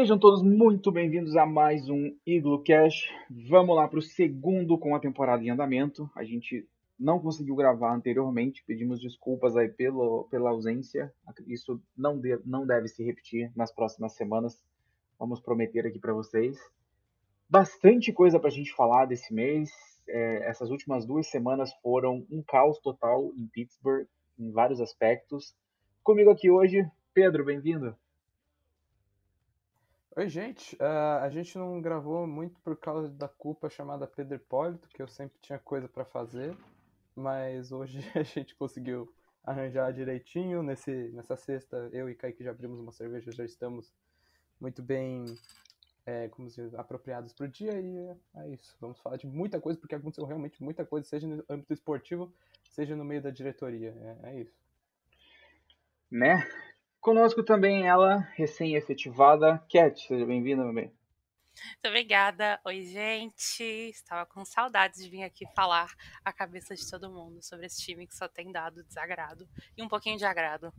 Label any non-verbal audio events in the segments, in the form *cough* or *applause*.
Sejam todos muito bem-vindos a mais um Iglo Cash. Vamos lá para o segundo com a temporada em andamento. A gente não conseguiu gravar anteriormente, pedimos desculpas aí pelo, pela ausência. Isso não, de, não deve se repetir nas próximas semanas. Vamos prometer aqui para vocês. Bastante coisa para a gente falar desse mês. É, essas últimas duas semanas foram um caos total em Pittsburgh, em vários aspectos. Comigo aqui hoje, Pedro, bem-vindo. Oi, gente. Uh, a gente não gravou muito por causa da culpa chamada Pedro Hipólito, que eu sempre tinha coisa para fazer, mas hoje *laughs* a gente conseguiu arranjar direitinho. Nesse, nessa sexta, eu e Kaique já abrimos uma cerveja, já estamos muito bem é, como dizer, apropriados para o dia e é isso. Vamos falar de muita coisa, porque aconteceu realmente muita coisa, seja no âmbito esportivo, seja no meio da diretoria. É, é isso. Né? Conosco também ela, recém-efetivada, Cat. Seja bem-vinda, meu bem. Muito obrigada. Oi, gente. Estava com saudades de vir aqui falar a cabeça de todo mundo sobre esse time que só tem dado desagrado e um pouquinho de agrado.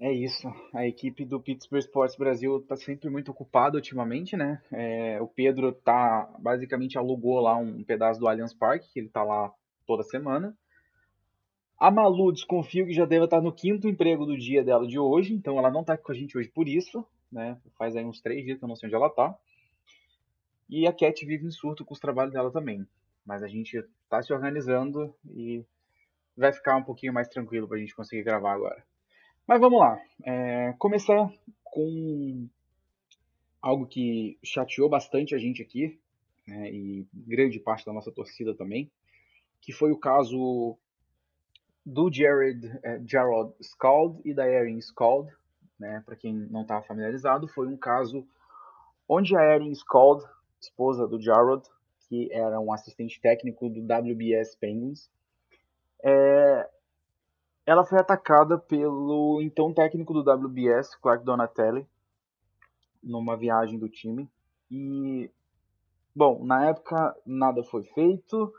É isso. A equipe do Pittsburgh Sports Brasil está sempre muito ocupada ultimamente, né? É, o Pedro tá basicamente alugou lá um pedaço do Allianz Parque, que ele tá lá toda semana. A Malu desconfio que já deve estar no quinto emprego do dia dela de hoje, então ela não está com a gente hoje por isso, né? Faz aí uns três dias que eu não sei onde ela está. E a Cat vive em surto com os trabalhos dela também. Mas a gente está se organizando e vai ficar um pouquinho mais tranquilo para a gente conseguir gravar agora. Mas vamos lá. É, começar com algo que chateou bastante a gente aqui, né, e grande parte da nossa torcida também, que foi o caso do Jared é, Gerald Scald e da Erin Scald, né, para quem não está familiarizado, foi um caso onde a Erin Scald, esposa do Jared, que era um assistente técnico do WBS Penguins, é, ela foi atacada pelo então técnico do WBS, Clark Donatelli, numa viagem do time. E, bom, na época nada foi feito.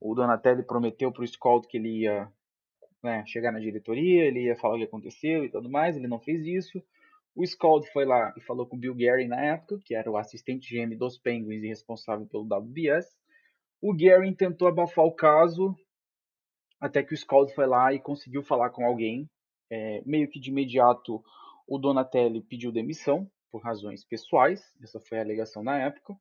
O Donatelli prometeu para o Scald que ele ia né, chegar na diretoria, ele ia falar o que aconteceu e tudo mais, ele não fez isso. O Scald foi lá e falou com o Bill Gary na época, que era o assistente GM dos Penguins e responsável pelo WBS. O Gary tentou abafar o caso, até que o Scald foi lá e conseguiu falar com alguém. É, meio que de imediato, o Donatelli pediu demissão por razões pessoais, essa foi a alegação na época.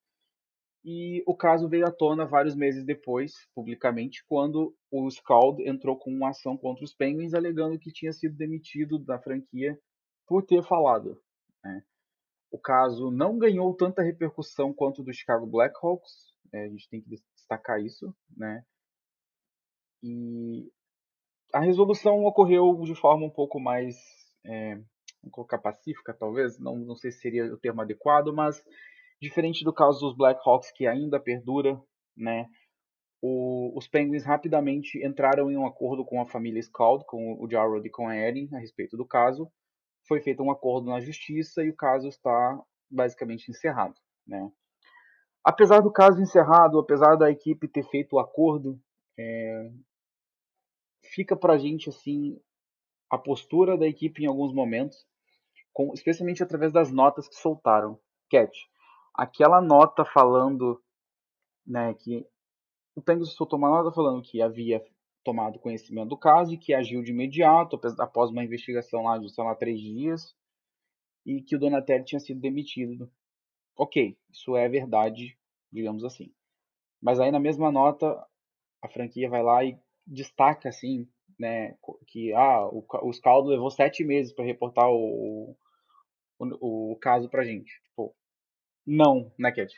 E o caso veio à tona vários meses depois, publicamente, quando o Scald entrou com uma ação contra os Penguins, alegando que tinha sido demitido da franquia por ter falado. Né? O caso não ganhou tanta repercussão quanto o do Chicago Blackhawks, é, a gente tem que destacar isso, né? E a resolução ocorreu de forma um pouco mais, é, vamos colocar pacífica, talvez, não, não sei se seria o termo adequado, mas Diferente do caso dos Blackhawks, que ainda perdura, né? O, os Penguins rapidamente entraram em um acordo com a família Scald, com o Jarrod e com a Erin, a respeito do caso. Foi feito um acordo na justiça e o caso está basicamente encerrado, né? Apesar do caso encerrado, apesar da equipe ter feito o acordo, é, fica pra gente assim a postura da equipe em alguns momentos, com, especialmente através das notas que soltaram. Cat, aquela nota falando né, que o Penguins soltou uma nota falando que havia tomado conhecimento do caso e que agiu de imediato após uma investigação lá de, sei lá, três dias e que o Donatelli tinha sido demitido. Ok, isso é verdade, digamos assim. Mas aí na mesma nota a franquia vai lá e destaca assim, né, que ah, o, o Scaldo levou sete meses para reportar o, o, o caso pra gente. Tipo, não, né, Cat?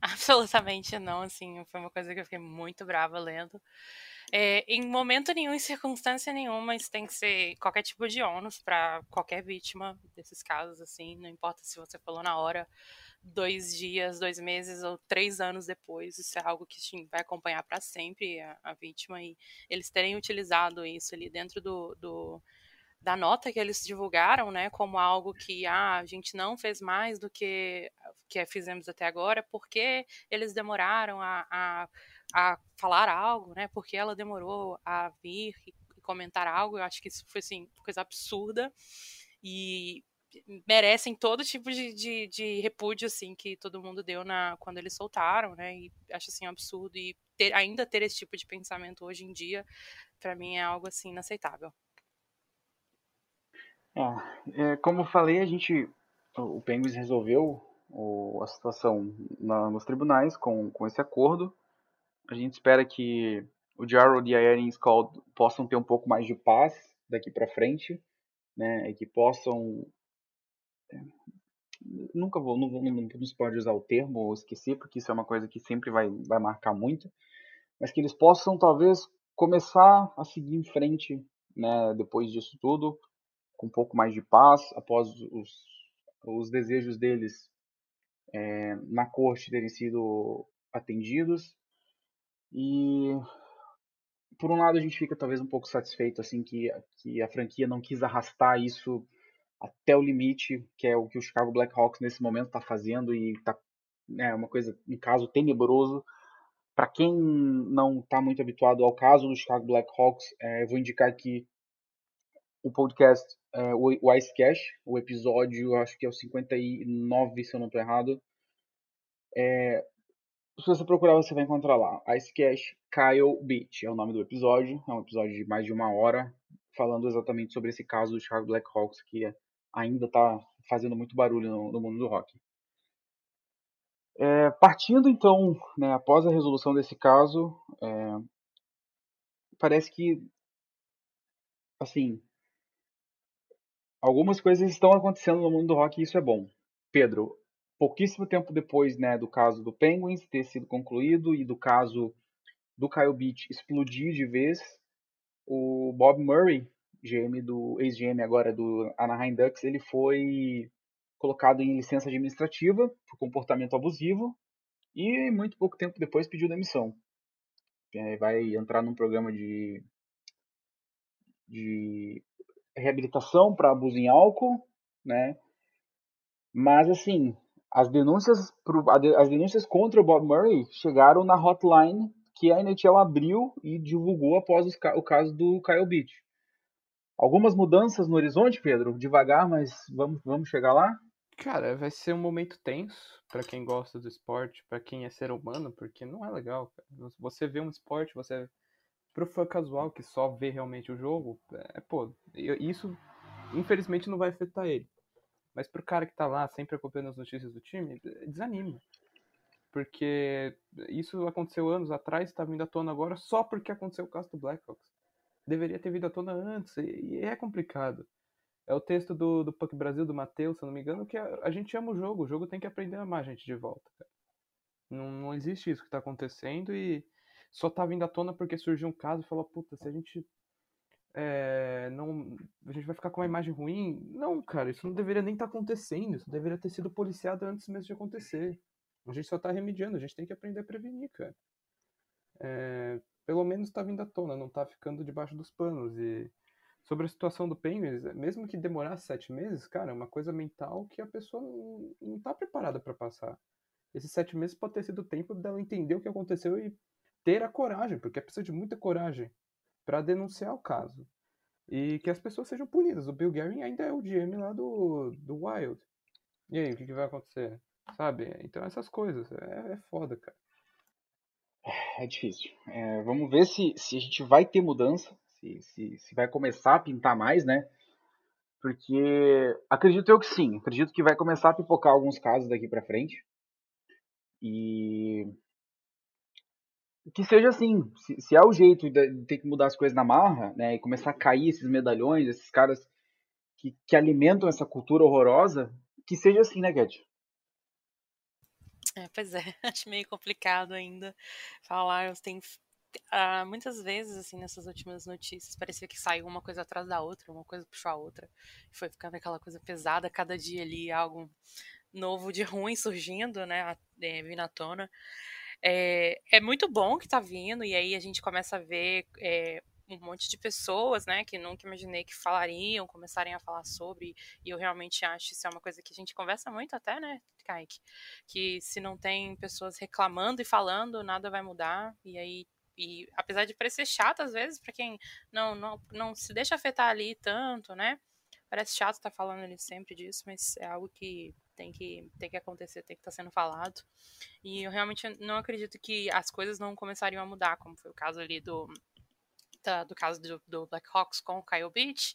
Absolutamente não, assim, foi uma coisa que eu fiquei muito brava lendo. É, em momento nenhum, em circunstância nenhuma, isso tem que ser qualquer tipo de ônus para qualquer vítima desses casos, assim, não importa se você falou na hora, dois dias, dois meses ou três anos depois. Isso é algo que vai acompanhar para sempre a, a, vítima e eles terem utilizado isso ali dentro do, do, da nota que eles divulgaram, né, como algo que ah, a gente não fez mais do que que fizemos até agora, porque eles demoraram a, a, a falar algo, né, porque ela demorou a vir e comentar algo. Eu acho que isso foi assim coisa absurda e merecem todo tipo de, de, de, repúdio assim que todo mundo deu na quando eles soltaram, né? E acho assim um absurdo e ter, ainda ter esse tipo de pensamento hoje em dia para mim é algo assim inaceitável. É, é, como falei, a gente o Penguins resolveu o, a situação na, nos tribunais com, com esse acordo. A gente espera que o Jarrod e a Erin Scald possam ter um pouco mais de paz daqui para frente, né? E que possam nunca vou, não, não, não se pode usar o termo ou esquecer, porque isso é uma coisa que sempre vai, vai marcar muito, mas que eles possam talvez começar a seguir em frente, né, depois disso tudo, com um pouco mais de paz, após os, os desejos deles é, na corte terem sido atendidos. E por um lado a gente fica talvez um pouco satisfeito assim que, que a franquia não quis arrastar isso até o limite, que é o que o Chicago Blackhawks nesse momento está fazendo e está é uma coisa, um caso tenebroso. Para quem não está muito habituado ao caso do Chicago Blackhawks, é, eu vou indicar aqui o podcast, é, o, Ice Cash, o episódio, acho que é o 59, se eu não estou errado. É, se você procurar, você vai encontrar lá. Ice Cash Kyle Beach é o nome do episódio. É um episódio de mais de uma hora, falando exatamente sobre esse caso do Chicago Blackhawks, que é ainda está fazendo muito barulho no, no, mundo do rock. É, partindo então, né, após a resolução desse caso, é, parece que, assim, algumas coisas estão acontecendo no mundo do rock e isso é bom. Pedro, pouquíssimo tempo depois né, do caso do Penguins ter sido concluído e do caso do Kyle Beach explodir de vez, o Bob Murray GM do ex-GM agora do Anaheim Ducks, ele foi colocado em licença administrativa por comportamento abusivo e muito pouco tempo depois pediu demissão. É, vai entrar num programa de, de reabilitação para abuso em álcool, né? Mas assim, as denúncias, as denúncias contra o Bob Murray chegaram na hotline que a NHL abriu e divulgou após o caso do Kyle Beach. Algumas mudanças no horizonte, Pedro? Devagar, mas vamos, vamos chegar lá? Cara, vai ser um momento tenso para quem gosta do esporte, para quem é ser humano, porque não é legal. Cara. Você vê um esporte, você pro fã casual que só vê realmente o jogo, é, pô, isso infelizmente não vai afetar ele. Mas pro cara que tá lá sempre acompanhando as notícias do time, desanima. Porque isso aconteceu anos atrás, tá vindo à tona agora só porque aconteceu o caso do Blackhawks deveria ter vindo à tona antes, e, é complicado. É o texto do, do Puck Brasil, do Matheus, se eu não me engano, que a, a, gente ama o jogo, o jogo tem que aprender a amar a gente de volta, cara. Não, não existe isso que tá acontecendo e só tá vindo à tona porque surgiu um caso e falou, puta, se a gente é, não, a gente vai ficar com uma imagem ruim. Não, cara, isso não deveria nem estar tá acontecendo. Isso deveria ter sido policiado antes mesmo de acontecer. A gente só tá remediando, a gente tem que aprender a prevenir, cara. É, pelo menos está vindo à tona, não está ficando debaixo dos panos. E sobre a situação do Penguins, mesmo que demorasse sete meses, cara, é uma coisa mental que a pessoa não está preparada para passar. Esses sete meses pode ter sido o tempo dela entender o que aconteceu e ter a coragem, porque é precisa de muita coragem para denunciar o caso. E que as pessoas sejam punidas. O Bill Guerin ainda é o GM lá do, do Wild. E aí, o que, que vai acontecer? Sabe? Então essas coisas. É, é foda, cara. É difícil. É, vamos ver se, se a gente vai ter mudança, se, se, se vai começar a pintar mais, né? Porque acredito eu que sim. Acredito que vai começar a pipocar alguns casos daqui para frente. E que seja assim, se, se, é o jeito de ter que mudar as coisas na marra, né, e começar a cair esses medalhões, esses caras que, que alimentam essa cultura horrorosa, que seja assim, né, Guedes? É, pois é, *laughs* acho meio complicado ainda falar. Tem ah, muitas vezes, assim, nessas últimas notícias, parecia que saiu uma coisa atrás da outra, uma coisa puxou a outra. Foi ficando aquela coisa pesada, cada dia ali algo novo de ruim surgindo, né? Vindo à tona. É, é muito bom que tá vindo, e aí a gente começa a ver é, um monte de pessoas, né, que nunca imaginei que falariam, começarem a falar sobre, e eu realmente acho isso é uma coisa que a gente conversa muito até, né, Kaique, que se não tem pessoas reclamando e falando, nada vai mudar, e aí e apesar de parecer chato às vezes para quem não, não não se deixa afetar ali tanto, né? Parece chato estar tá falando ali sempre disso, mas é algo que tem que tem que acontecer, tem que estar tá sendo falado. E eu realmente não acredito que as coisas não começariam a mudar, como foi o caso ali do da, do caso do, do Blackhawks com o Kyle Beach.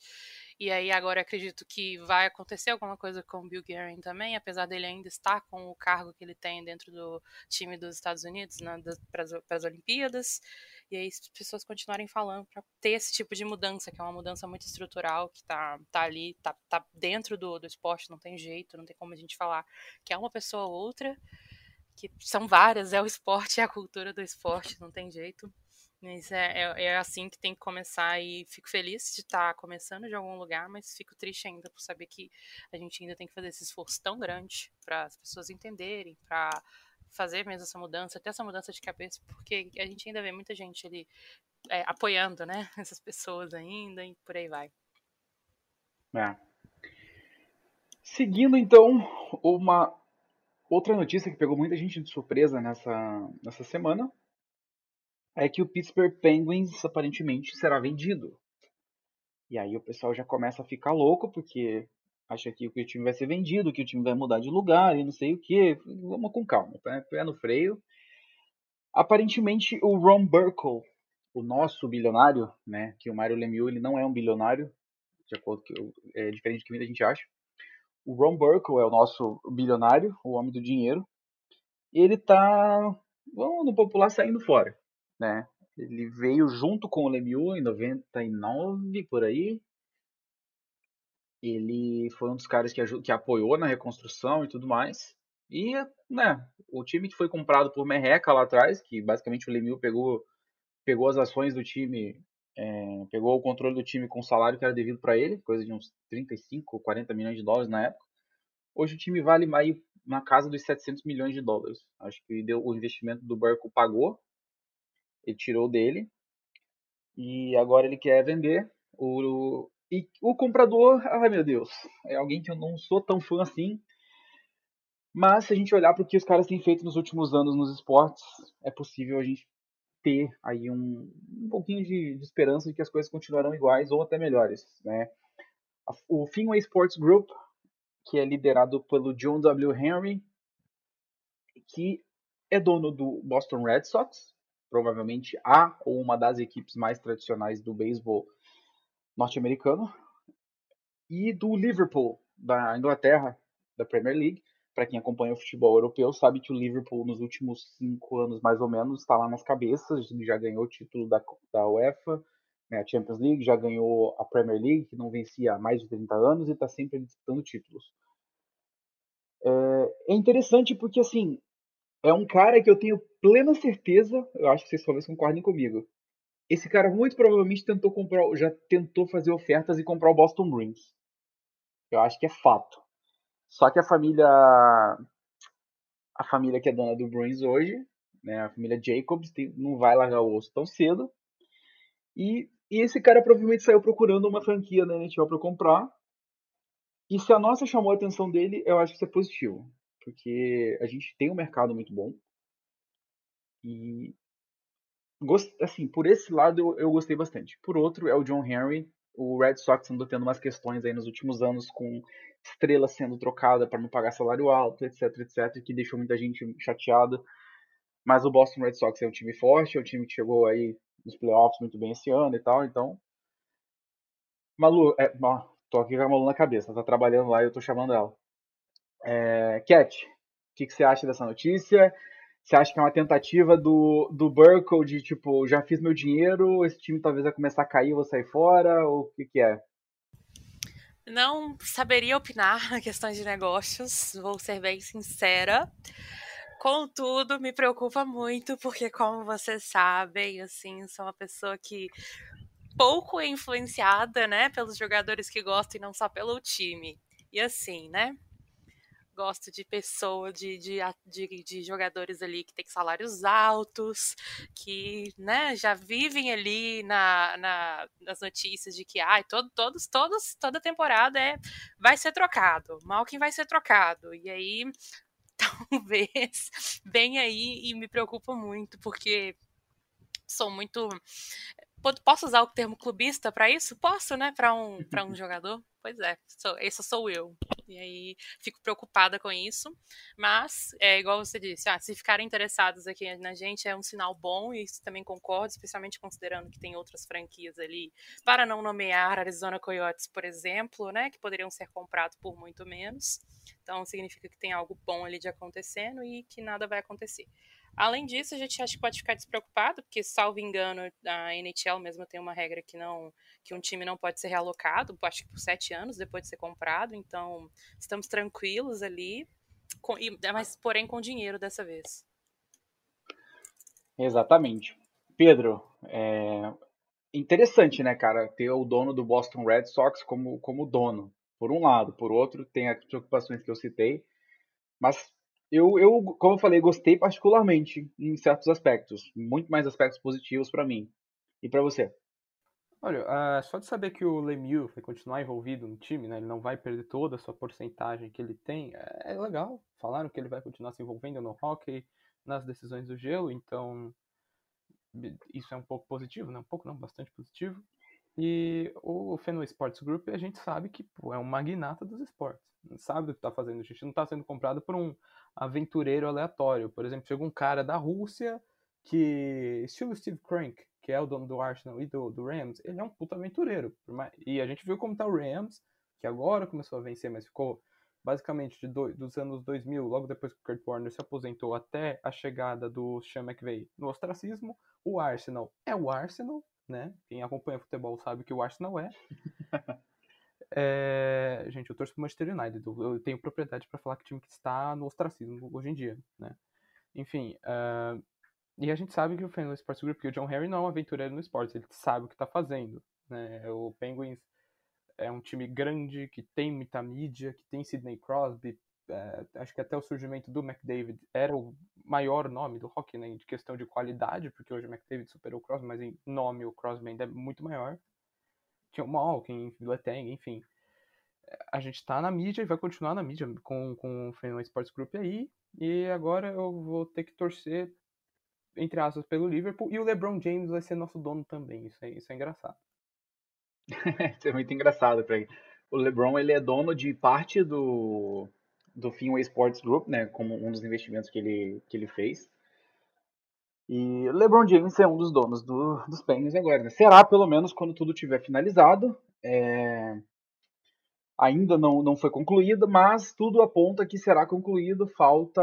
E aí agora acredito que vai acontecer alguma coisa com o Bill Guerin também, apesar dele ainda estar com o cargo que ele tem dentro do time dos Estados Unidos né, para as Olimpíadas. E aí as pessoas continuarem falando para ter esse tipo de mudança, que é uma mudança muito estrutural, que tá, tá ali, tá, tá dentro do, do esporte, não tem jeito, não tem como a gente falar que é uma pessoa ou outra, que são várias, é o esporte, é a cultura do esporte, não tem jeito. Mas é, é, é, assim que tem que começar e fico feliz de estar tá começando de algum lugar, mas fico triste ainda por saber que a gente ainda tem que fazer esse esforço tão grande para as pessoas entenderem, para fazer mesmo essa mudança, ter essa mudança de cabeça, porque a gente ainda vê muita gente ali é, apoiando, né, *laughs* essas pessoas ainda e por aí vai. É. Seguindo então, uma outra notícia que pegou muita gente de surpresa nessa, nessa semana é que o Pittsburgh Penguins aparentemente será vendido. E aí o pessoal já começa a ficar louco, porque acha que o time vai ser vendido, que o time vai mudar de lugar e não sei o que. Vamos com calma, pé no freio. Aparentemente o Ron Burkle, o nosso bilionário, né, que o Mario Lemieux ele não é um bilionário, de acordo com é diferente do que muita gente acha. O Ron Burkle é o nosso bilionário, o homem do dinheiro. Ele tá, vamos no popular, saindo fora né? Ele veio junto com o Lemieux em 99, por aí. Ele foi um dos caras que, que apoiou na reconstrução e tudo mais. E, né, o time que foi comprado por Merreca lá atrás, que basicamente o Lemieux pegou, pegou as ações do time, é, pegou o controle do time com o salário que era devido para ele, coisa de uns 35, 40 milhões de dólares na época. Hoje o time vale mais na casa dos 700 milhões de dólares. Acho que deu, o investimento do Barco pagou ele tirou dele e agora ele quer vender. O, e o comprador, ai meu Deus, é alguém que eu não sou tão fã assim. Mas se a gente olhar para o que os caras têm feito nos últimos anos nos esportes, é possível a gente ter aí um, um pouquinho de, de esperança de que as coisas continuarão iguais ou até melhores, né? O Finway Sports Group, que é liderado pelo John W. Henry, que é dono do Boston Red Sox, provavelmente a ou uma das equipes mais tradicionais do beisebol norte-americano, e do Liverpool, da Inglaterra, da Premier League. Para quem acompanha o futebol europeu, sabe que o Liverpool, nos últimos cinco anos mais ou menos, está lá nas cabeças, já ganhou o título da, da UEFA, né, a Champions League, já ganhou a Premier League, que não vencia há mais de 30 anos, e está sempre disputando títulos. É, é interessante porque, assim, é um cara que eu tenho plena certeza, eu acho que vocês talvez concordem comigo. Esse cara muito provavelmente tentou comprar, já tentou fazer ofertas e comprar o Boston Bruins. Eu acho que é fato. Só que a família a família que é dona do Bruins hoje, né, a família Jacobs, tem, não vai largar o osso tão cedo. E, e esse cara provavelmente saiu procurando uma franquia da NHL para comprar. E se a nossa chamou a atenção dele, eu acho que isso é positivo porque a gente tem um mercado muito bom. E assim, por esse lado eu, eu gostei bastante. Por outro, é o John Henry. O Red Sox andou tendo umas questões aí nos últimos anos com estrela sendo trocada para não pagar salário alto, etc, etc, que deixou muita gente chateada. Mas o Boston Red Sox é um time forte, é um time que chegou aí nos playoffs muito bem esse ano e tal, então. Malu, é, ó, tô aqui com a Malu na cabeça, tá trabalhando lá e eu tô chamando ela. É, Cat, o que, que, você acha dessa notícia? Você acha que é uma tentativa do, do Burkle de tipo, já fiz meu dinheiro, esse time talvez vai começar a cair, vou sair fora? Ou o que, que é? Não saberia opinar na questão de negócios, vou ser bem sincera. Contudo, me preocupa muito, porque como vocês sabem, assim, sou uma pessoa que pouco é influenciada, né, pelos jogadores que gostam e não só pelo time. E assim, né? Gosto de pessoa, de, de, de, de, jogadores ali que tem salários altos, que né, já vivem ali na, na, nas notícias de que ai, todo, todos, todos, toda temporada é vai ser trocado, Malkin vai ser trocado. E aí *laughs* talvez venha aí e me preocupa muito, porque sou muito Posso usar o termo clubista para isso? Posso, né? Para um, pra um *laughs* jogador? Pois é, sou, essa sou eu. E aí fico preocupada com isso. Mas, é igual você disse, ah, se ficarem interessados aqui na gente é um sinal bom, e isso também concordo, especialmente considerando que tem outras franquias ali, para não nomear Arizona Coyotes, por exemplo, né? Que poderiam ser comprados por muito menos. Então significa que tem algo bom ali de acontecendo e que nada vai acontecer. Além disso, a gente acha que pode ficar despreocupado, porque, salvo engano, a NHL mesmo tem uma regra que não que um time não pode ser realocado, acho que por sete anos depois de ser comprado, então estamos tranquilos ali, com, mas porém com dinheiro dessa vez. Exatamente. Pedro, é interessante, né, cara, ter o dono do Boston Red Sox como, como dono, por um lado. Por outro, tem as preocupações que eu citei, mas eu, eu, como eu falei, gostei particularmente em certos aspectos, muito mais aspectos positivos para mim. E para você? Olha, uh, só de saber que o Lemieux vai continuar envolvido no time, né? Ele não vai perder toda a sua porcentagem que ele tem, é, é legal. Falaram que ele vai continuar se envolvendo no hockey, nas decisões do gelo, então isso é um pouco positivo, né? Um pouco não, bastante positivo. E o Fenway Sports Group, a gente sabe que pô, é um magnata dos esportes. Sabe o que está fazendo. A gente não está sendo comprado por um aventureiro aleatório. Por exemplo, chega um cara da Rússia que, estilo Steve Crank, que é o dono do Arsenal e do, do Rams, ele é um puta aventureiro. E a gente viu como tá o Rams, que agora começou a vencer, mas ficou basicamente de do, dos anos 2000, logo depois que o Kurt Warner se aposentou, até a chegada do Sean McVay no ostracismo. O Arsenal é o Arsenal, né? Quem acompanha futebol sabe que o Arsenal é. *laughs* É, gente, eu torço pro Manchester United. Eu tenho propriedade para falar que o time que está no ostracismo hoje em dia, né? Enfim, uh, e a gente sabe que o Fenway Sports Group, que o John Harry não é um aventureiro no esporte, ele sabe o que está fazendo, né? O Penguins é um time grande, que tem muita mídia, que tem Sidney Crosby, acho que até o surgimento do McDavid era o maior nome do hockey, né, de questão de qualidade, porque hoje o McDavid superou o Crosby, mas em nome o Crosby ainda é muito maior tinha o Malkin, Letang, enfim. A gente tá na mídia e vai continuar na mídia com, com o Fenway Sports Group aí. E agora eu vou ter que torcer, entre aspas, pelo Liverpool. E o LeBron James vai ser nosso dono também. Isso é, isso é engraçado. *laughs* isso é muito engraçado, Craig. O LeBron ele é dono de parte do, do Fenway Sports Group, né? Como um dos investimentos que ele, que ele fez. E LeBron James é um dos donos do, dos Penguins agora. Né? Será, pelo menos, quando tudo tiver finalizado. É... Ainda não, não foi concluído, mas tudo aponta que será concluído. Falta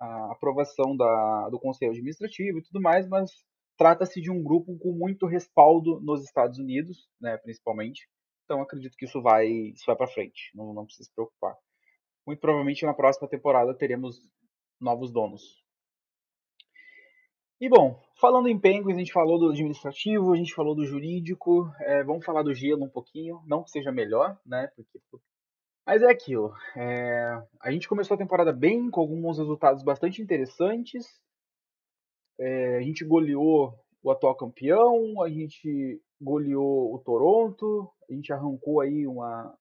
a aprovação da, do Conselho Administrativo e tudo mais, mas trata-se de um grupo com muito respaldo nos Estados Unidos, né, principalmente. Então acredito que isso vai, isso vai para frente. Não, não precisa se preocupar. Muito provavelmente na próxima temporada teremos novos donos. E bom, falando em Penguins, a gente falou do administrativo, a gente falou do jurídico, é, vamos falar do gelo um pouquinho, não que seja melhor, né? Porque, mas é aquilo. É, a gente começou a temporada bem, com alguns resultados bastante interessantes. É, a gente goleou o atual campeão, a gente goleou o Toronto, a gente arrancou aí uma,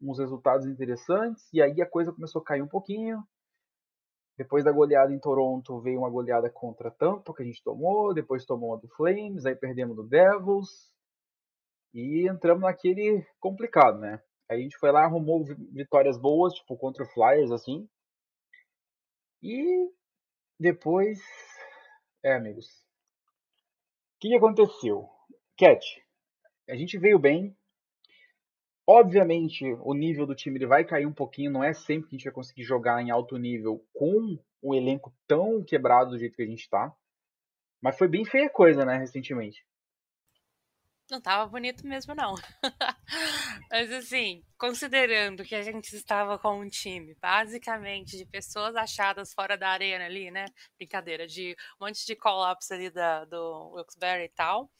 uns resultados interessantes, e aí a coisa começou a cair um pouquinho. Depois da goleada em Toronto, veio uma goleada contra Tampa, que a gente tomou. Depois tomou uma do Flames, aí perdemos do Devils. E entramos naquele complicado, né? Aí a gente foi lá, arrumou vitórias boas, tipo contra o Flyers, assim. E depois. É, amigos. O que, aconteceu? Cat, a gente veio bem, Obviamente, o nível do time ele vai cair um pouquinho, não é sempre que a gente vai conseguir jogar em alto nível com o elenco tão quebrado do jeito que a gente tá. Mas foi bem feia a coisa, né, recentemente. Não tava bonito mesmo, não. *laughs* Mas assim, considerando que a gente estava com um time basicamente de pessoas achadas fora da arena ali, né? Brincadeira, de um monte de call-ups ali da, do Wilkes-Barre e tal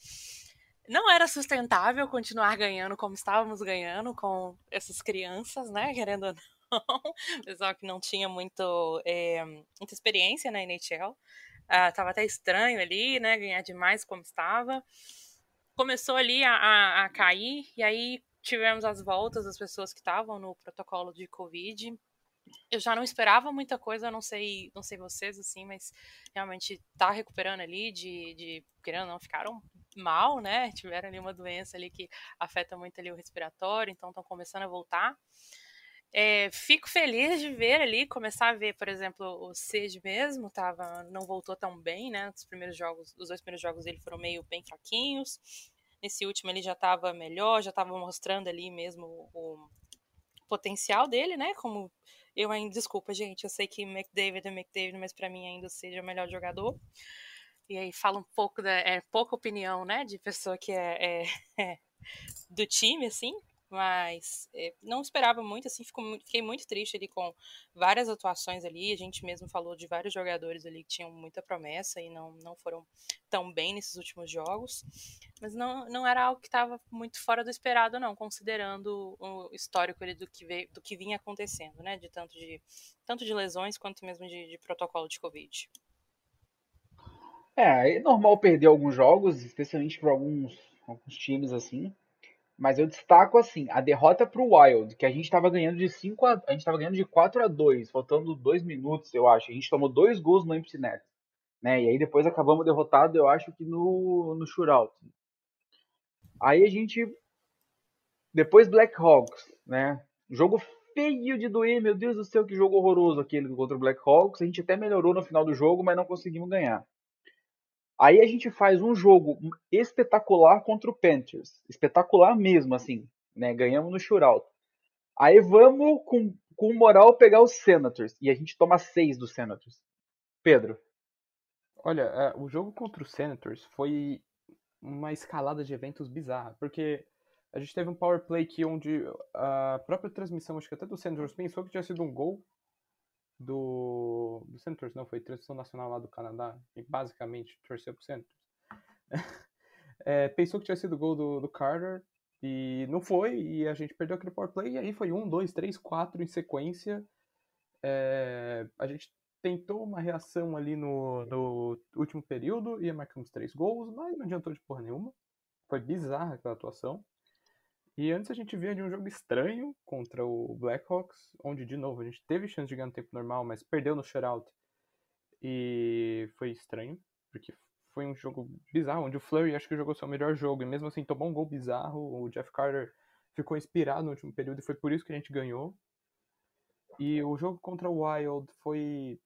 não era sustentável continuar ganhando como estávamos ganhando com essas crianças, né? Querendo ou não. *laughs* pessoal que não tinha muito, é, muita experiência na NHL. Uh, tava até estranho ali, né? Ganhar demais como estava. Começou ali a, a, a cair, e aí tivemos as voltas das pessoas que estavam no protocolo de Covid. Eu já não esperava muita coisa, não sei, não sei vocês, assim, mas realmente tá recuperando ali de, de querendo não, ficaram mal, né? Tiveram ali uma doença ali que afeta muito ali o respiratório, então estão começando a voltar. É, fico feliz de ver ali, começar a ver, por exemplo, o Sage mesmo, tava, não voltou tão bem, né? Os primeiros jogos, os dois primeiros jogos dele foram meio bem fraquinhos. Nesse último ele já estava melhor, já estava mostrando ali mesmo o potencial dele, né? Como eu ainda, desculpa, gente, eu sei que McDavid é McDavid, mas para mim ainda seja o melhor jogador. E aí fala um pouco da é pouca opinião, né, de pessoa que é, é, é do time, assim mas é, não esperava muito, assim, fico, fiquei muito triste ali com várias atuações ali, a gente mesmo falou de vários jogadores ali que tinham muita promessa e não, não foram tão bem nesses últimos jogos, mas não, não era algo que estava muito fora do esperado não, considerando o histórico ali do que, veio, do que vinha acontecendo, né, de tanto de, tanto de lesões quanto mesmo de, de protocolo de Covid. É, é normal perder alguns jogos, especialmente para alguns, alguns times assim, mas eu destaco assim, a derrota pro Wild, que a gente estava ganhando de 5 a, a gente tava ganhando de 4 a 2, faltando 2 minutos, eu acho. A gente tomou dois gols no empty né? E aí depois acabamos derrotado, eu acho que no no shootout. Aí a gente depois Blackhawks, né? Jogo feio de doer, meu Deus do céu, que jogo horroroso aquele contra o Blackhawks. A gente até melhorou no final do jogo, mas não conseguimos ganhar. Aí a gente faz um jogo espetacular contra o Panthers. Espetacular mesmo, assim. Né? Ganhamos no shootout. Aí vamos com, com moral pegar os Senators. E a gente toma seis dos Senators. Pedro. Olha, é, o jogo contra os Senators foi uma escalada de eventos bizarra. Porque a gente teve um power play que onde a própria transmissão, acho que até do Senators, pensou que tinha sido um gol do, do Senators, não, foi transmissão nacional lá do Canadá, e basicamente torceu pro Senators. *laughs* é, pensou que tinha sido gol do, do Carter, e não foi, e a gente perdeu aquele power play, e aí foi um, dois, três, quatro em sequência. É, a gente tentou uma reação ali no, no último período, ia marcamos três gols, mas não adiantou de porra nenhuma. Foi bizarra aquela atuação. E antes a gente via de um jogo estranho contra o Blackhawks, onde, de novo, a gente teve chance de ganhar no tempo normal, mas perdeu no shutout. E foi estranho, porque foi um jogo bizarro, onde o Flurry acho que jogou seu melhor jogo, e mesmo assim tomou um gol bizarro, o Jeff Carter ficou inspirado no último período, e foi por isso que a gente ganhou. E o jogo contra o Wild foi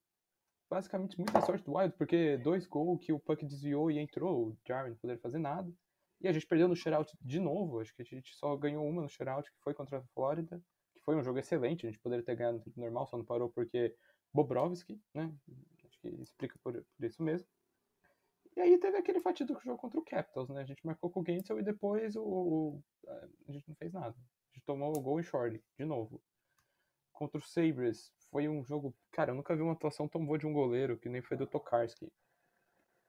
basicamente muita sorte do Wild, porque dois gols que o Puck desviou e entrou, o Jarvin não poderia fazer nada. E a gente perdeu no shootout de novo. Acho que a gente só ganhou uma no shootout, que foi contra a Flórida. Que foi um jogo excelente. A gente poderia ter ganhado no tempo normal, só não parou porque Bobrovski, né? Acho que explica por, por isso mesmo. E aí teve aquele fatídico jogo contra o Capitals, né? A gente marcou com o Gensel e depois o, o, a gente não fez nada. A gente tomou o gol em short, de novo. Contra o Sabres, foi um jogo... Cara, eu nunca vi uma atuação tão boa de um goleiro que nem foi do Tokarski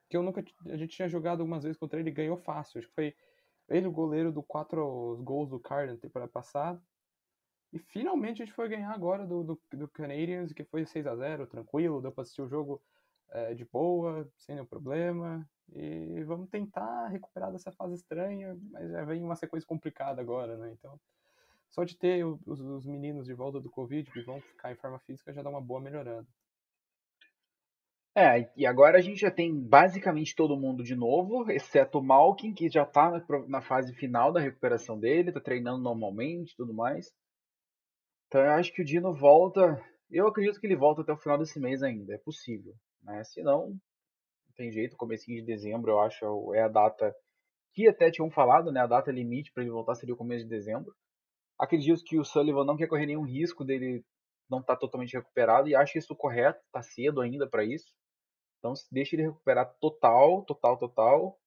que eu nunca. A gente tinha jogado algumas vezes contra ele e ganhou fácil. Acho que foi ele o goleiro do quatro gols do Card na temporada passada. E finalmente a gente foi ganhar agora do, do, do que foi 6 a 0 tranquilo, deu pra assistir o jogo é, de boa, sem nenhum problema. E vamos tentar recuperar dessa fase estranha, mas já vem uma sequência complicada agora, né? Então, só de ter os, os meninos de volta do Covid, que vão ficar em forma física, já dá uma boa melhorada. É, e agora a gente já tem basicamente todo mundo de novo, exceto o Malkin, que já tá na, fase final da recuperação dele, tá treinando normalmente tudo mais. Então eu acho que o Dino volta. Eu acredito que ele volta até o final desse mês ainda, é possível. Né? Se não, não tem jeito, comecinho de dezembro eu acho é a data que até tinham falado, né? A data limite para ele voltar seria o começo de dezembro. Acredito que o Sullivan não quer correr nenhum risco dele não estar tá totalmente recuperado e acho isso correto, tá cedo ainda para isso. Então deixa ele recuperar total, total, total.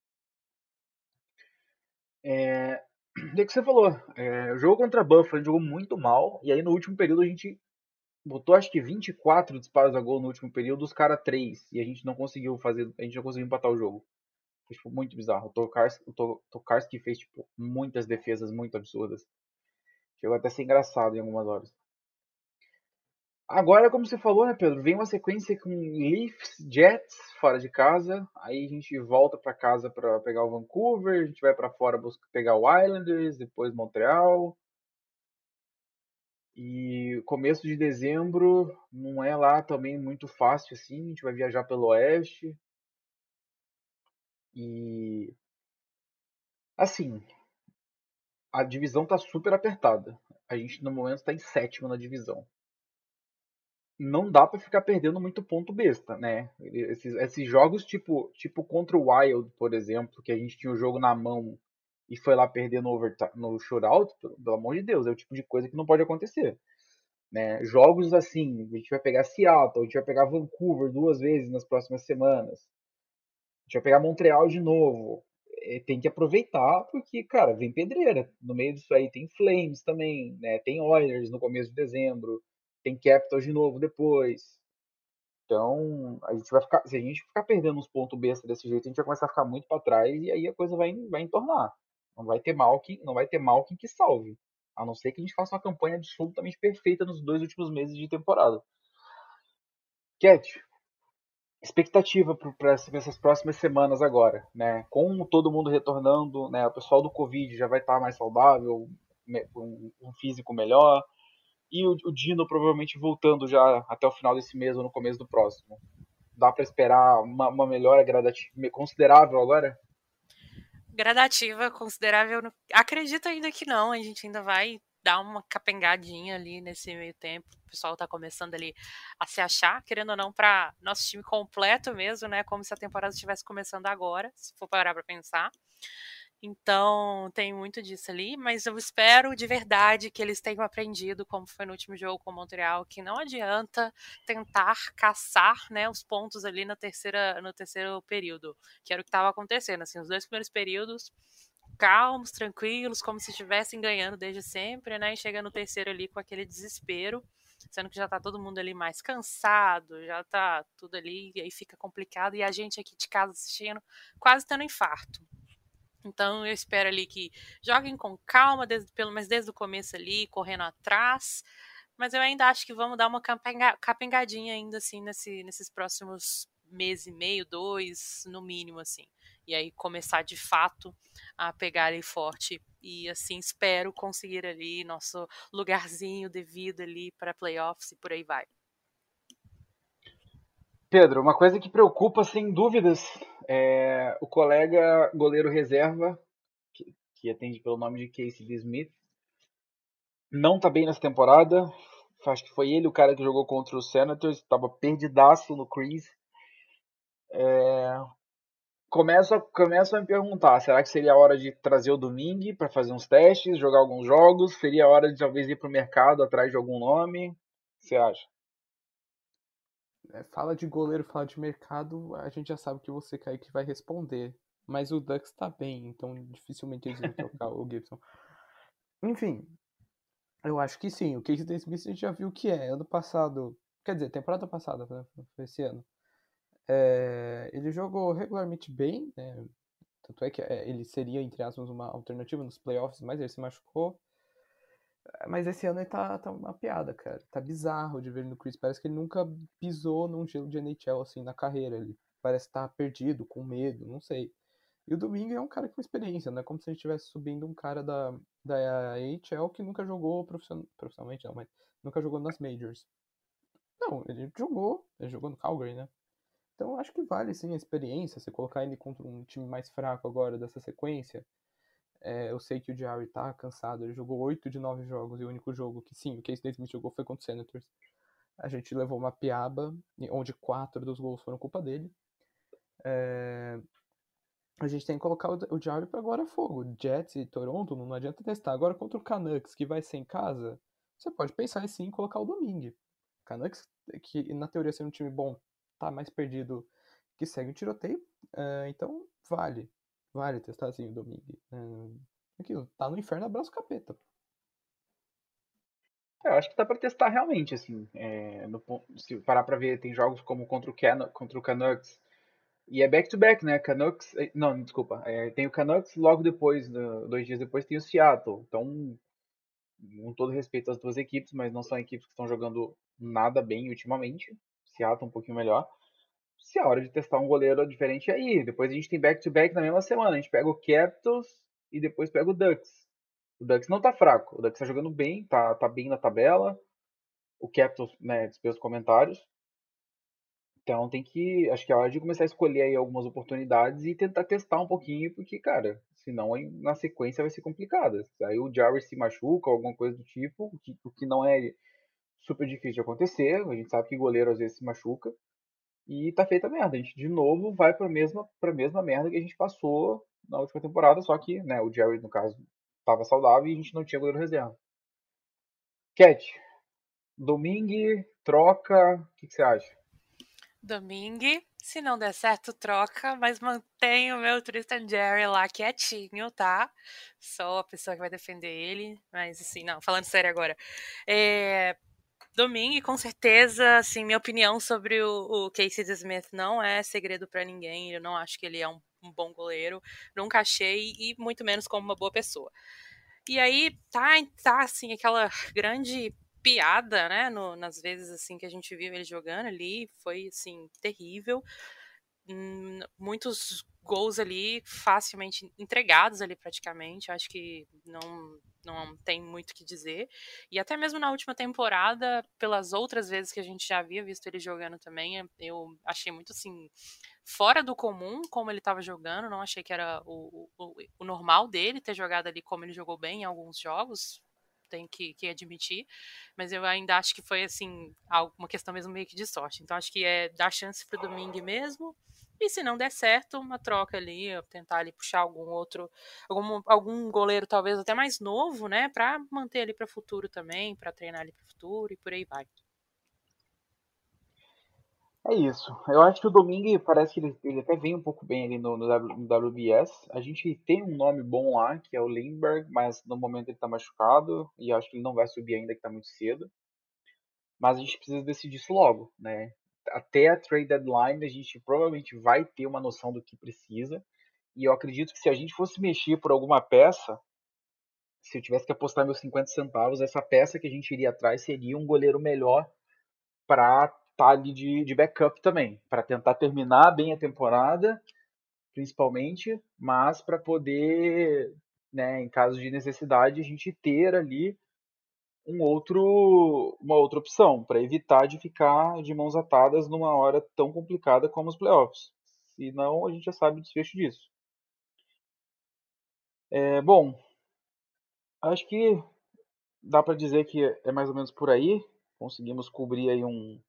É, *clears throat* o que você falou? É, jogo contra Buffalo, gente jogou muito mal. E aí no último período a gente botou acho que 24 disparos a gol no último período, os caras 3. E a gente não conseguiu fazer. A gente não conseguiu empatar o jogo. Foi tipo, muito bizarro. O Tokarski, o fez tipo, muitas defesas muito absurdas. Chegou até a ser engraçado em algumas horas. Agora, como você falou, né, Pedro, vem uma sequência com Leafs, Jets fora de casa, aí a gente volta para casa para pegar o Vancouver, a gente vai para fora buscar pegar o Islanders, depois Montreal. E começo de dezembro não é lá também muito fácil assim, a gente vai viajar pelo oeste. E assim, a divisão tá super apertada. A gente no momento está em sétimo na divisão não dá para ficar perdendo muito ponto besta, né? Esses, esses, jogos tipo, tipo contra o Wild, por exemplo, que a gente tinha o jogo na mão e foi lá perder no, overtime, no shootout, pelo amor de Deus, é o tipo de coisa que não pode acontecer. Né? Jogos assim, a gente vai pegar Seattle, a gente vai pegar Vancouver duas vezes nas próximas semanas, a gente vai pegar Montreal de novo. É, tem que aproveitar, porque, cara, vem pedreira. No meio disso aí tem Flames também, né? Tem Oilers no começo de dezembro tem Capitals de novo depois. Então, a gente vai ficar, se a gente ficar perdendo uns pontos besta desse jeito, a gente vai começar a ficar muito para trás e aí a coisa vai, vai entornar. Não vai ter mal que não vai ter mal que salve. A não ser que a gente faça uma campanha absolutamente perfeita nos dois últimos meses de temporada. Cat, expectativa para essas próximas semanas agora, né? Com todo mundo retornando, né? O pessoal do Covid já vai estar mais saudável, um físico melhor e o, o Dino provavelmente voltando já até o final desse mês ou no começo do próximo. Dá para esperar uma, uma melhora gradativa, considerável agora? Gradativa, considerável. Acredito ainda que não, a gente ainda vai dar uma capengadinha ali nesse meio tempo. O pessoal tá começando ali a se achar, querendo ou não, para nosso time completo mesmo, né? Como se a temporada estivesse começando agora, se for parar para pensar. Então, tem muito disso ali, mas eu espero de verdade que eles tenham aprendido, como foi no último jogo com Montreal, que não adianta tentar caçar né, os pontos ali na terceira, no terceiro período, que era o que estava acontecendo. Assim, os dois primeiros períodos calmos, tranquilos, como se estivessem ganhando desde sempre, né? E chega no terceiro ali com aquele desespero, sendo que já tá todo mundo ali mais cansado, já tá tudo ali, e aí fica complicado, e a gente aqui de casa assistindo, quase tendo infarto. Então eu espero ali que joguem com calma, desde, pelo menos desde o começo ali, correndo atrás. Mas eu ainda acho que vamos dar uma capengadinha ainda assim nesse, nesses próximos mês e meio, dois, no mínimo, assim. E aí começar de fato a pegar ali forte. E assim espero conseguir ali nosso lugarzinho devido ali para playoffs e por aí vai. Pedro, uma coisa que preocupa sem dúvidas é o colega goleiro reserva, que, que atende pelo nome de Casey D. Smith, não tá bem nessa temporada. Acho que foi ele o cara que jogou contra o Senators, estava perdidaço no crease. É... Começo, a, começo a me perguntar, será que seria a hora de trazer o Domingue para fazer uns testes, jogar alguns jogos? Seria a hora de talvez ir para o mercado atrás de algum nome? O que você acha? É, fala de goleiro, fala de mercado, a gente já sabe que você, Kaique, vai responder. Mas o Ducks tá bem, então dificilmente eles vão trocar o Gibson. Enfim, eu acho que sim. O Casey Smith a gente já viu o que é. Ano passado, quer dizer, temporada passada, né? foi esse ano. É, ele jogou regularmente bem, né? Tanto é que é, ele seria, entre aspas, uma alternativa nos playoffs, mas ele se machucou. Mas esse ano ele tá, tá uma piada, cara. Tá bizarro de ver no Chris. Parece que ele nunca pisou num gelo de NHL assim na carreira. Ele parece estar tá perdido, com medo, não sei. E o Domingo é um cara com experiência, né? Como se a gente estivesse subindo um cara da, da AHL que nunca jogou profissional, profissionalmente, não, mas nunca jogou nas Majors. Não, ele jogou, ele jogou no Calgary, né? Então acho que vale sim a experiência, você colocar ele contra um time mais fraco agora dessa sequência. É, eu sei que o Jerry tá cansado, ele jogou 8 de 9 jogos e o único jogo que sim, o Case Smith jogou foi contra o Senators. A gente levou uma piaba, onde quatro dos gols foram culpa dele. É, a gente tem que colocar o, Jerry para agora fogo. Jets e Toronto não adianta testar. Agora contra o Canucks, que vai ser em casa, você pode pensar sim em colocar o Domingue. Canucks, que na teoria ser um time bom, tá mais perdido que segue o tiroteio. É, então, vale. Vale testar assim o domingo. É, aquilo, tá no inferno, abraço capeta. É, eu acho que dá pra testar realmente, assim. É, no, se parar pra ver, tem jogos como contra o, Can contra o Canucks. E é back-to-back, -back, né? Canucks. Eh, não, desculpa. É, tem o Canucks logo depois, dois dias depois, tem o Seattle. Então, com todo respeito às duas equipes, mas não são equipes que estão jogando nada bem ultimamente. Seattle um pouquinho melhor. Se é hora de testar um goleiro diferente aí. Depois a gente tem back-to-back -back na mesma semana. A gente pega o Capitals e depois pega o Ducks. O Ducks não tá fraco. O Ducks tá jogando bem, tá, tá bem na tabela. O Capitals, né, dispensa comentários. Então tem que. Acho que é hora de começar a escolher aí algumas oportunidades e tentar testar um pouquinho, porque, cara, senão na sequência vai ser complicada. Aí o Jarvis se machuca, alguma coisa do tipo, o que, o que não é super difícil de acontecer. A gente sabe que goleiro às vezes se machuca. E tá feita a merda. A gente de novo vai pra mesma, pra mesma merda que a gente passou na última temporada, só que né, o Jerry, no caso, estava saudável e a gente não tinha goleiro reserva. Cat, Domingue, troca, o que, que, você acha? Domingue, se não der certo, troca, mas mantenho o meu Tristan Jerry lá quietinho, tá? Sou a pessoa que vai defender ele, mas assim, não, falando sério agora. É, Domingue, com certeza, assim, minha opinião sobre o, o Casey Smith não é segredo para ninguém. Eu não acho que ele é um, um, bom goleiro, nunca achei e muito menos como uma boa pessoa. E aí tá, tá assim aquela grande piada, né, no, nas vezes assim que a gente viu ele jogando ali, foi assim terrível. Hum, muitos gols ali facilmente entregados ali praticamente. Acho que não não tem muito o que dizer. E até mesmo na última temporada, pelas outras vezes que a gente já havia visto ele jogando também, eu achei muito assim fora do comum como ele estava jogando. Não achei que era o, o, o, normal dele ter jogado ali como ele jogou bem em alguns jogos. Tem que, que admitir, mas eu ainda acho que foi assim, uma questão mesmo meio que de sorte. Então acho que é dar chance pro Domingue mesmo, e se não der certo, uma troca ali, tentar ali puxar algum outro, algum, algum goleiro talvez até mais novo, né, para manter ali para futuro também, para treinar ali para futuro e por aí vai. É isso. Eu acho que o Domingue parece que ele, ele até vem um pouco bem ali no, no, no, WBS. A gente tem um nome bom lá, que é o Lindbergh, mas no momento ele tá machucado e acho que ele não vai subir ainda, que tá muito cedo. Mas a gente precisa decidir isso logo, né? até a trade deadline a gente provavelmente vai ter uma noção do que precisa. E eu acredito que se a gente fosse mexer por alguma peça, se eu tivesse que apostar meus 50 centavos, essa peça que a gente iria atrás seria um goleiro melhor para tá ali de, de backup também, para tentar terminar bem a temporada, principalmente, mas para poder, né, em caso de necessidade, a gente ter ali um outro, uma outra opção para evitar de ficar de mãos atadas numa hora tão complicada como os playoffs. Senão a gente já sabe o desfecho disso. É, bom, acho que dá para dizer que é mais ou menos por aí. Conseguimos cobrir aí um,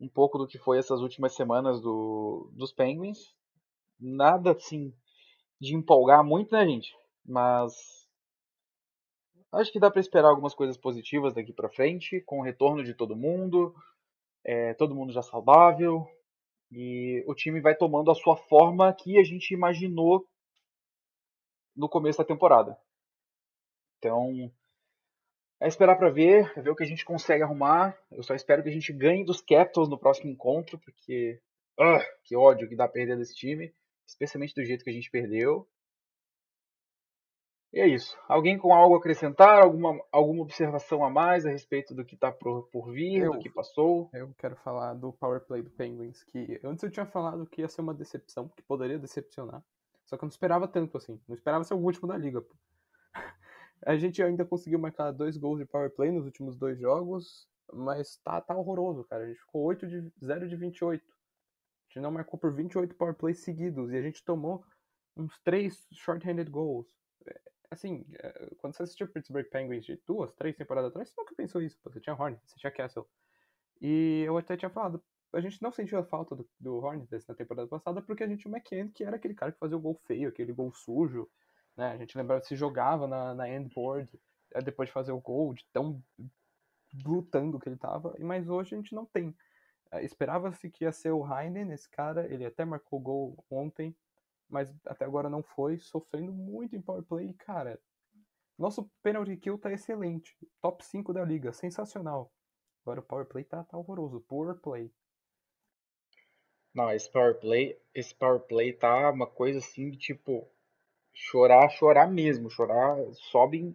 um pouco do que foi essas últimas semanas do, dos Penguins. Nada assim de empolgar muito, né, gente? Mas Acho que dá para esperar algumas coisas positivas daqui para frente, com o retorno de todo mundo, é, todo mundo já saudável, e o time vai tomando a sua forma que a gente imaginou no começo da temporada. Então, é esperar para ver, é ver o que a gente consegue arrumar. Eu só espero que a gente ganhe dos Capitals no próximo encontro, porque uh, que ódio que dá perder desse time, especialmente do jeito que a gente perdeu. E é isso. Alguém com algo a acrescentar? Alguma, alguma observação a mais a respeito do que está por, por vir, eu, do que passou? Eu quero falar do power play do Penguins, que antes eu tinha falado que ia ser uma decepção, que poderia decepcionar. Só que eu não esperava tanto assim. Não esperava ser o último da liga. Pô. A gente ainda conseguiu marcar dois gols de power play nos últimos dois jogos, mas tá, tá horroroso, cara. A gente ficou 8 de 0 de 28. A gente não marcou por 28 power plays seguidos e a gente tomou uns três short-handed goals assim, eh, quando você assistiu Pittsburgh Penguins de duas, três temporadas atrás, você nunca pensou isso. Você tinha Hornets, você tinha Castle. E eu até tinha falado, a gente não sentiu a falta do, do Hornets na temporada passada porque a gente tinha o McKenna, que era aquele cara que fazia o gol feio, aquele gol sujo. Né? A gente lembrava, se jogava na, na endboard eh, depois de fazer o gol, de tão lutando que ele tava. Mas hoje a gente não tem. Eh, esperava-se que ia ser o Heinen, esse cara, ele até marcou gol ontem, mas até agora não foi, sofrendo muito em power play. cara, nosso penalty kill tá excelente. Top 5 da liga, sensacional. Agora o power play tá, tá horroroso, poor play. Não, esse power play, esse power play tá uma coisa assim de tipo chorar, chorar mesmo, chorar, sobem,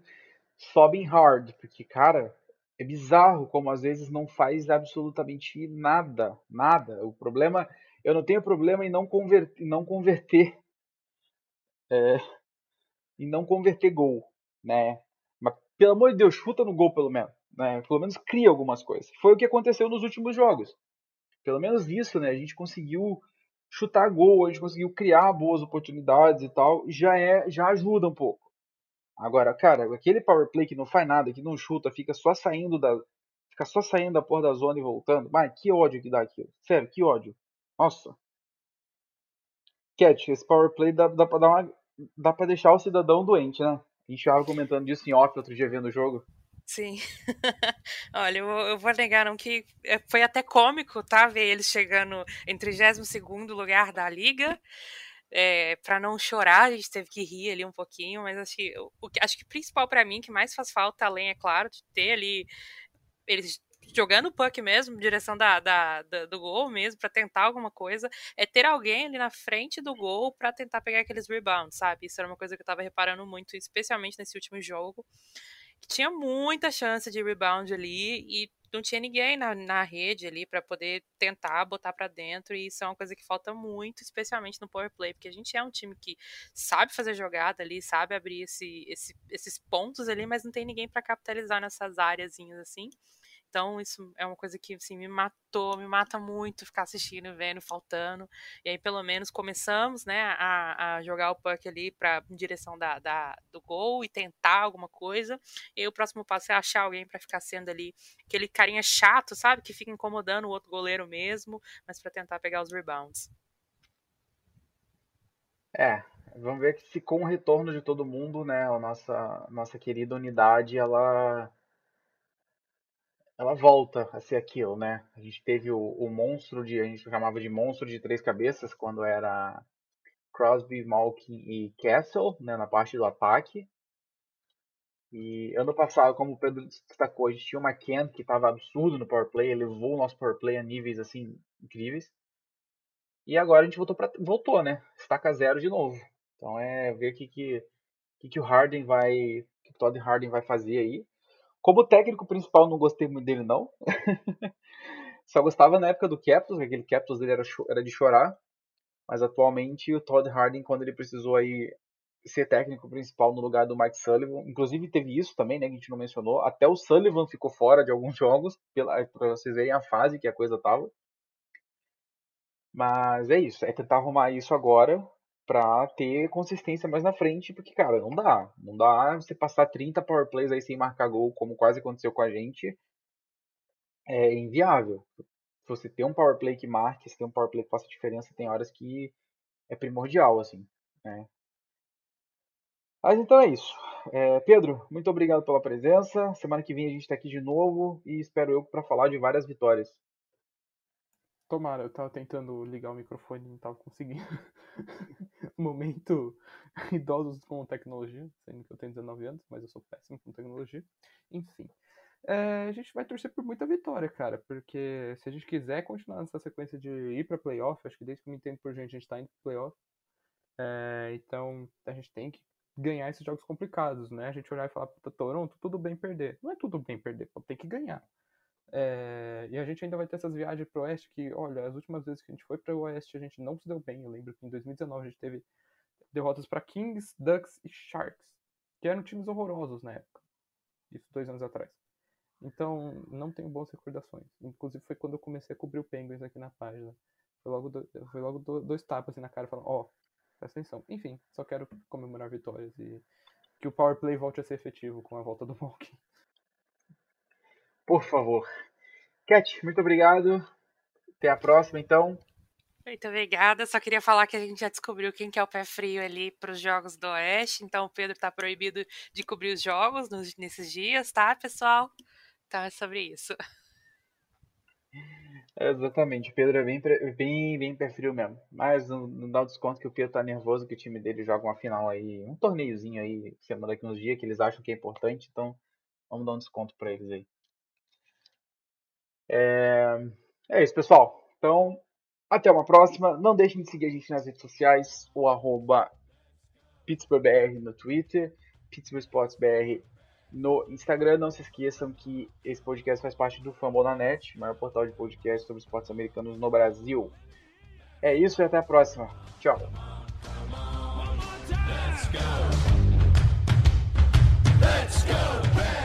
sobem hard, porque cara, é bizarro como às vezes não faz absolutamente nada, nada. O problema, eu não tenho problema em não converter, não converter, é, em não converter gol, né? Mas pelo amor de Deus, chuta no gol pelo menos, né? Pelo menos cria algumas coisas. Foi o que aconteceu nos últimos jogos. Pelo menos isso, né? A gente conseguiu chutar gol, a gente conseguiu criar boas oportunidades e tal, já é, já ajuda um pouco. Agora, cara, aquele power play que não faz nada, que não chuta, fica só saindo da fica só saindo da porra da zona e voltando. Mas que ódio que dá aquilo. Sério, que ódio. Nossa. Cat, esse power play dá, dá, pra, dar uma, dá pra deixar o cidadão doente, né? A gente tava comentando disso em off outro dia vendo o jogo. Sim. *laughs* Olha, eu, eu, vou negar não que é, foi até cômico, tá? Ver eles chegando em 32 lugar da liga. É, para não chorar, a gente teve que rir ali um pouquinho, mas acho que, o, acho que principal para mim, que mais faz falta, além, é claro, de ter ali eles jogando o puck mesmo, direção da, da, da do gol mesmo, para tentar alguma coisa, é ter alguém ali na frente do gol para tentar pegar aqueles rebounds, sabe? Isso era uma coisa que eu tava reparando muito, especialmente nesse último jogo. Tinha muita chance de rebound ali e não tinha ninguém na, na rede ali para poder tentar botar para dentro, e isso é uma coisa que falta muito, especialmente no power play, porque a gente é um time que sabe fazer jogada ali, sabe abrir esse, esse, esses pontos ali, mas não tem ninguém para capitalizar nessas áreas assim. Então, isso é uma coisa que assim, me matou, me mata muito ficar assistindo, vendo, faltando. E aí, pelo menos, começamos né, a, a jogar o puck ali pra, em direção da, da, do gol e tentar alguma coisa. E aí, o próximo passo é achar alguém para ficar sendo ali aquele carinha chato, sabe? Que fica incomodando o outro goleiro mesmo, mas para tentar pegar os rebounds. É, vamos ver se com o retorno de todo mundo, né, a nossa, nossa querida unidade, ela ela volta a ser aquilo, né? A gente teve o, o, monstro de, a gente chamava de monstro de três cabeças quando era Crosby, Malkin e Castle, né, na parte do ataque. E ano passado, como o Pedro destacou, a gente tinha o McKen que estava absurdo no power play, ele levou o nosso power play a níveis assim incríveis. E agora a gente voltou, pra, voltou né? Estaca zero de novo. Então é ver o que, que, que, que o Harden vai, que o Todd Harden vai fazer aí. Como técnico principal, não gostei muito dele, não. *laughs* Só gostava na época do Capitals, aquele Capitals dele era, era de chorar. Mas atualmente o Todd Harding, quando ele precisou aí ser técnico principal no lugar do Mike Sullivan, inclusive teve isso também, né, que a gente não mencionou. Até o Sullivan ficou fora de alguns *laughs* jogos, para vocês verem a fase que a coisa tava. Mas é isso, é tentar arrumar isso agora pra ter consistência mais na frente, porque, cara, não dá. Não dá você passar 30 power plays aí sem marcar gol, como quase aconteceu com a gente. É inviável. Se você tem um power play que marque, se tem um power play que faça diferença, tem horas que é primordial, assim, né? Mas então é isso. É, Pedro, muito obrigado pela presença. Semana que vem a gente está aqui de novo e espero eu para falar de várias vitórias. Tomara, eu tava tentando ligar o microfone e não tava conseguindo. *laughs* Momento *laughs* idosos com tecnologia, sendo que eu tenho 19 anos, mas eu sou péssimo com tecnologia. Enfim. É, a gente vai torcer por muita vitória, cara, porque se a gente quiser continuar nessa sequência de ir pra playoff, acho que desde que eu me entendo por gente, a gente tá indo pro playoff. É, então a gente tem que ganhar esses jogos complicados, né? A gente olhar e falar, puta, Toronto, tudo bem perder. Não é tudo bem perder, tem que ganhar. É, e a gente ainda vai ter essas viagens pro oeste que, olha, as últimas vezes que a gente foi pro oeste a gente não se deu bem. Eu lembro que em 2019 a gente teve derrotas para Kings, Ducks e Sharks, que eram times horrorosos na época. Isso dois anos atrás. Então, não tenho boas recordações. Inclusive foi quando eu comecei a cobrir o Penguins aqui na página. Foi logo, do, foi logo do, dois tapas assim na cara falando, ó, oh, presta atenção. Enfim, só quero comemorar vitórias e que o power play volte a ser efetivo com a volta do Malkin. Por favor. Cat, muito obrigado. Até a próxima, então. Muito obrigada. Só queria falar que a gente já descobriu quem que é o pé frio ali para os jogos do Oeste. Então o Pedro está proibido de cobrir os jogos nos, nesses dias, tá, pessoal? Então é sobre isso. É, exatamente, o Pedro é bem, bem, bem pé frio mesmo. Mas não, não dá o desconto que o Pedro tá nervoso que o time dele joga uma final aí, um torneiozinho aí, semana daqui uns dias, que eles acham que é importante, então vamos dar um desconto para eles aí. É, é isso, pessoal. Então, até uma próxima. Não deixem de seguir a gente nas redes sociais, o arroba PittsburghBR no Twitter, Pittsburgh no Instagram. Não se esqueçam que esse podcast faz parte do Fambonanet, maior portal de podcast sobre esportes americanos no Brasil. É isso e até a próxima. Tchau. Let's go.